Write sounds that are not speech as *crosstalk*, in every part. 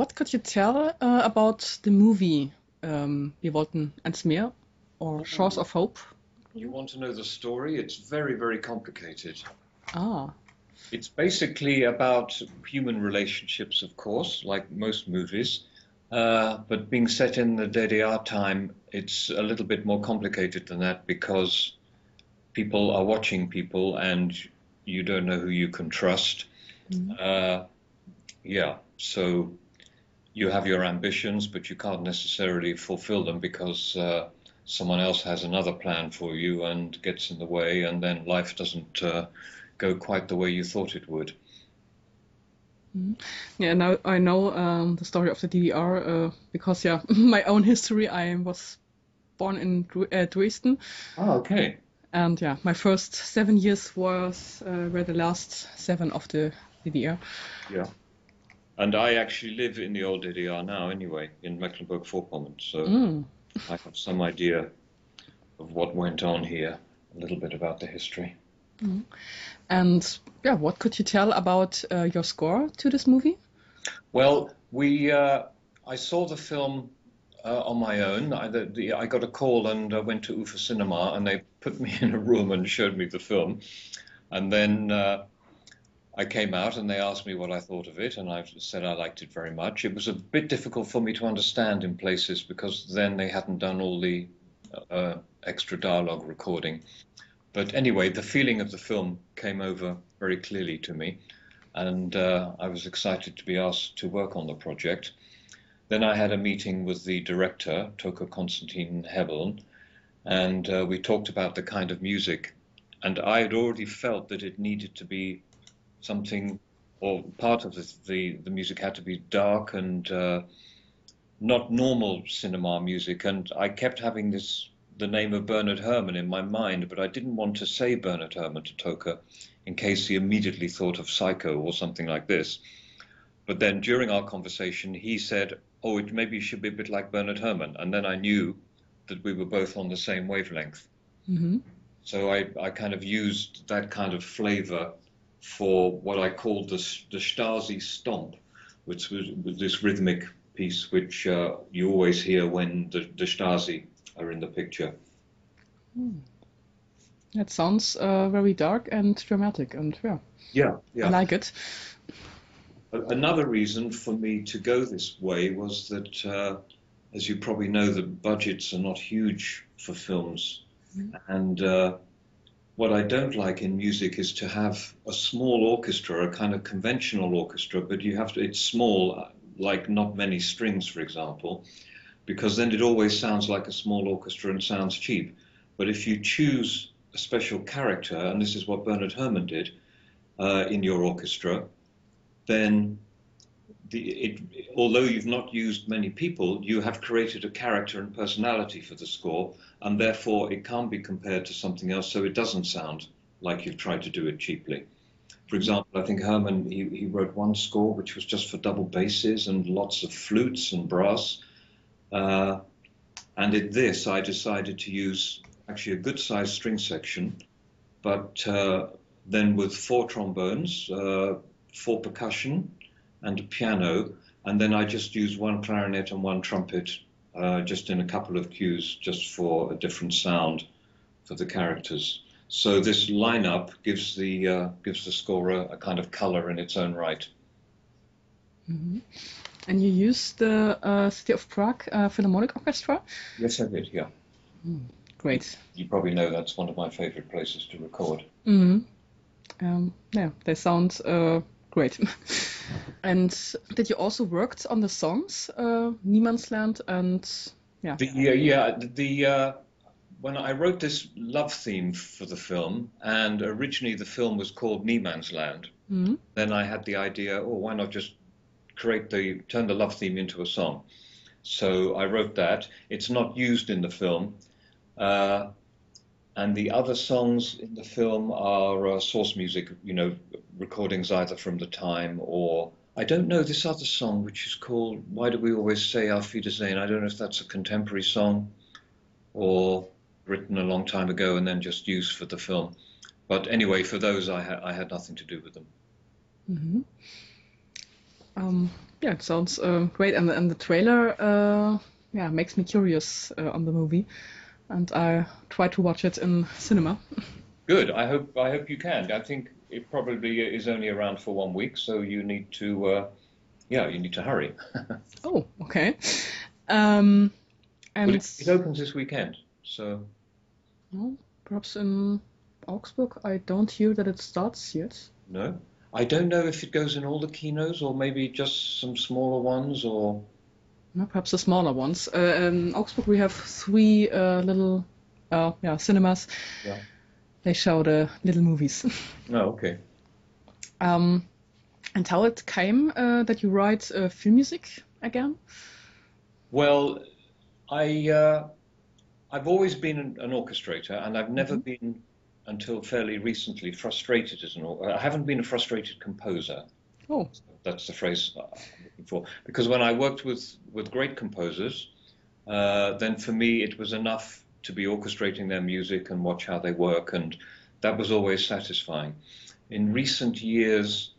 what could you tell uh, about the movie um, Wir wollten ans Meer or Shores of Hope? You want to know the story? It's very, very complicated. Ah. It's basically about human relationships, of course, like most movies. Uh, but being set in the DDR time, it's a little bit more complicated than that because people are watching people and you don't know who you can trust. Mm-hmm. Uh, yeah, so you have your ambitions, but you can't necessarily fulfill them because uh, someone else has another plan for you and gets in the way, and then life doesn't uh, go quite the way you thought it would. Mm-hmm. Yeah, now I know um, the story of the DDR uh, because, yeah, *laughs* my own history. I was born in uh, Dresden. Oh, okay. And yeah, my first seven years was uh, were the last seven of the DDR. Yeah. And I actually live in the old DDR now, anyway, in Mecklenburg-Vorpommern. So mm. I have some idea of what went on here, a little bit about the history. Mm. And yeah, what could you tell about uh, your score to this movie? Well, we uh, I saw the film uh, on my own. I, the, the, I, got a call and uh, went to UFA Cinema, and they put me *laughs* in a room and showed me the film. And then uh, I came out and they asked me what I thought of it, and I said I liked it very much. It was a bit difficult for me to understand in places because then they hadn't done all the uh, extra dialogue recording. But anyway, the feeling of the film came over very clearly to me, and uh, I was excited to be asked to work on the project. Then I had a meeting with the director, Toke Constantin Hebbeln, and uh, we talked about the kind of music. And I had already felt that it needed to be something, or part of the the, the music had to be dark and uh, not normal cinema music. And I kept having this the name of Bernard Herrmann in my mind, but I didn't want to say Bernard Herrmann to Toke in case he immediately thought of Psycho or something like this. But then during our conversation, he said, "Oh, it maybe should be a bit like Bernard Herrmann. and then I knew that we were both on the same wavelength. Mm-hmm. So I, I kind of used that kind of flavor for what I called the, the Stasi stomp, which was, was this rhythmic piece which uh, you always hear when the, the Stasi are in the picture. Hmm. That sounds uh, very dark and dramatic, and yeah, yeah, yeah. I like it. Another reason for me to go this way was that, uh, as you probably know, the budgets are not huge for films, mm. and uh, what I don't like in music is to have a small orchestra, a kind of conventional orchestra, but you have to, it's small, like not many strings, for example, because then it always sounds like a small orchestra and sounds cheap. But if you choose a special character, and this is what Bernard Herrmann did uh, in your orchestra, then the, it, although you've not used many people, you have created a character and personality for the score, and therefore it can't be compared to something else, so it doesn't sound like you've tried to do it cheaply. For example, I think Herrmann, he, he wrote one score which was just for double basses and lots of flutes and brass. Uh, and in this, I decided to use actually a good sized string section, but uh, then with four trombones, uh, four percussion, and a piano, and then I just use one clarinet and one trumpet, uh, just in a couple of cues, just for a different sound for the characters. So this lineup gives the uh, gives the score a, a, kind of color in its own right. Mm-hmm. And you used the uh, City of Prague uh, Philharmonic Orchestra. Yes, I did. Yeah. Mm, great. You probably know that's one of my favorite places to record. Mm-hmm. Um, yeah, they sound uh, great. and did you also worked on the songs, uh, Niemandsland and yeah? The, uh, yeah, the uh, when I wrote this love theme for the film, and originally the film was called Niemandsland. Mm-hmm. Then I had the idea, oh, why not just create the turn the love theme into a song? So I wrote that. It's not used in the film. Uh, and the other songs in the film are uh, source music, you know, recordings either from the time or I don't know this other song which is called Why Do We Always Say Auf Wiedersehen? I don't know if that's a contemporary song or written a long time ago and then just used for the film. But anyway, for those, I, ha- I had nothing to do with them. Mm-hmm. Um, yeah, it sounds uh, great, and and the trailer, uh, yeah, makes me curious uh, on the movie, and I try to watch it in cinema. Good. I hope I hope you can. I think it probably is only around for one week, so you need to, uh, yeah, you need to hurry. *laughs* oh, okay. Um, and it, it, opens this weekend, so. Well, perhaps in Augsburg. I don't hear that it starts yet. No. I don't know if it goes in all the kinos or maybe just some smaller ones or. Perhaps the smaller ones. Uh, in Augsburg, we have three uh, little, uh, yeah, cinemas. Yeah. They show the little movies. *laughs* oh, okay. Um, and how it came uh, that you write uh, film music again? Well, I uh, I've always been an, an orchestrator, and I've never mm-hmm. been until fairly recently frustrated as an I haven't been a frustrated composer. Oh, that's the phrase I'm looking for. Because when I worked with with great composers, uh, then for me it was enough to be orchestrating their music and watch how they work, and that was always satisfying. In recent years,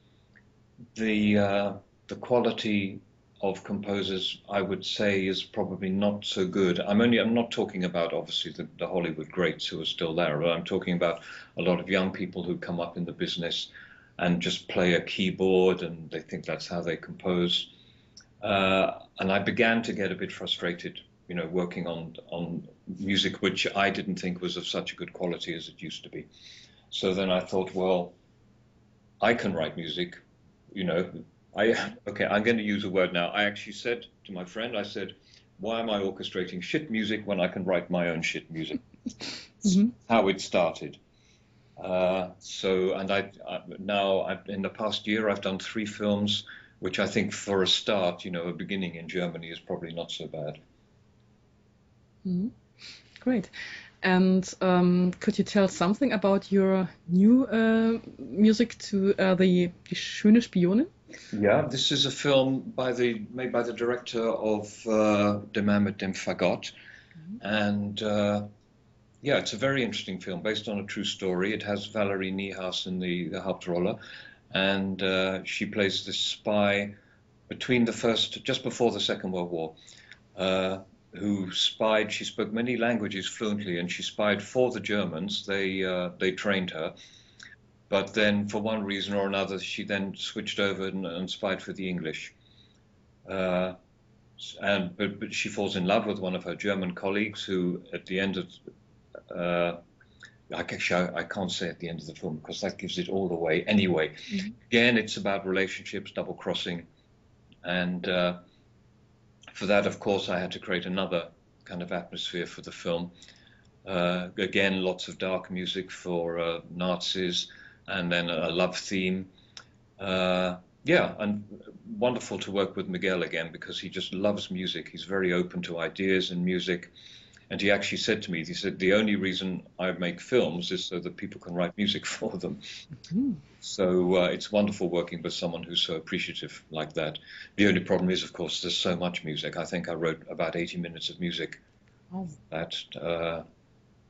the uh, the quality of composers, I would say, is probably not so good. I'm only I'm not talking about obviously the, the Hollywood greats who are still there, but I'm talking about a lot of young people who come up in the business and just play a keyboard and they think that's how they compose. Uh, and I began to get a bit frustrated, you know, working on on music which I didn't think was of such a good quality as it used to be. So then I thought, well, I can write music, you know, I *laughs* okay, I'm going to use a word now. I actually said to my friend, I said, "Why am I orchestrating shit music when I can write my own shit music?" *laughs* mm-hmm. How it started. Uh, so, and I, I now I've, in the past year I've done three films, which I think for a start, you know, a beginning in Germany is probably not so bad. Mm-hmm. Great. And um, could you tell something about your new uh, music to uh, the Die schöne Spionin? Yeah, this is a film by the made by the director of uh, Der Mann mit dem Fagott, mm-hmm. and uh, yeah, it's a very interesting film based on a true story. It has Valerie Niehaus in the, the Hauptrolle, and uh, she plays this spy between the first, just before the Second World War, uh, who spied. She spoke many languages fluently, and she spied for the Germans. They uh, they trained her but then, for one reason or another, she then switched over and, and spied for the English. Uh, and but, but, she falls in love with one of her German colleagues, who at the end of uh, I, I can't say at the end of the film because that gives it all away. Anyway, mm-hmm. again, it's about relationships, double crossing, and uh, for that, of course, I had to create another kind of atmosphere for the film. Uh, again, lots of dark music for uh, Nazis, and then a love theme. Uh, yeah, and wonderful to work with Miguel again because he just loves music. He's very open to ideas and music. And he actually said to me, he said, the only reason I make films is so that people can write music *laughs* for them. Mm-hmm. So uh, it's wonderful working with someone who's so appreciative like that. The only problem is, of course, there's so much music. I think I wrote about 80 minutes of music. Oh. That uh,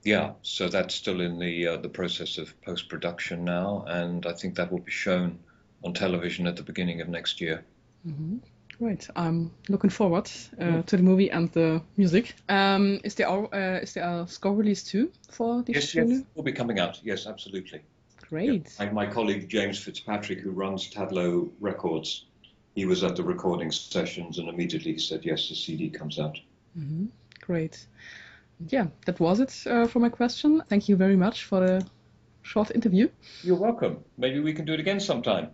yeah, so that's still in the uh, the process of post production now, and I think that will be shown on television at the beginning of next year. Mm-hmm. Great. I'm looking forward uh, mm. to the movie and the music. Um, is there uh, is there a score release too for this? Yes, yes, will be coming out. Yes, absolutely. Great. Yeah. My, my colleague James Fitzpatrick, who runs Tadlow Records, he was at the recording sessions and immediately said, "Yes, the CD comes out." Mm-hmm. Great yeah, that was it uh, for my question. Thank you very much for the short interview. You're welcome. Maybe we can do it again sometime.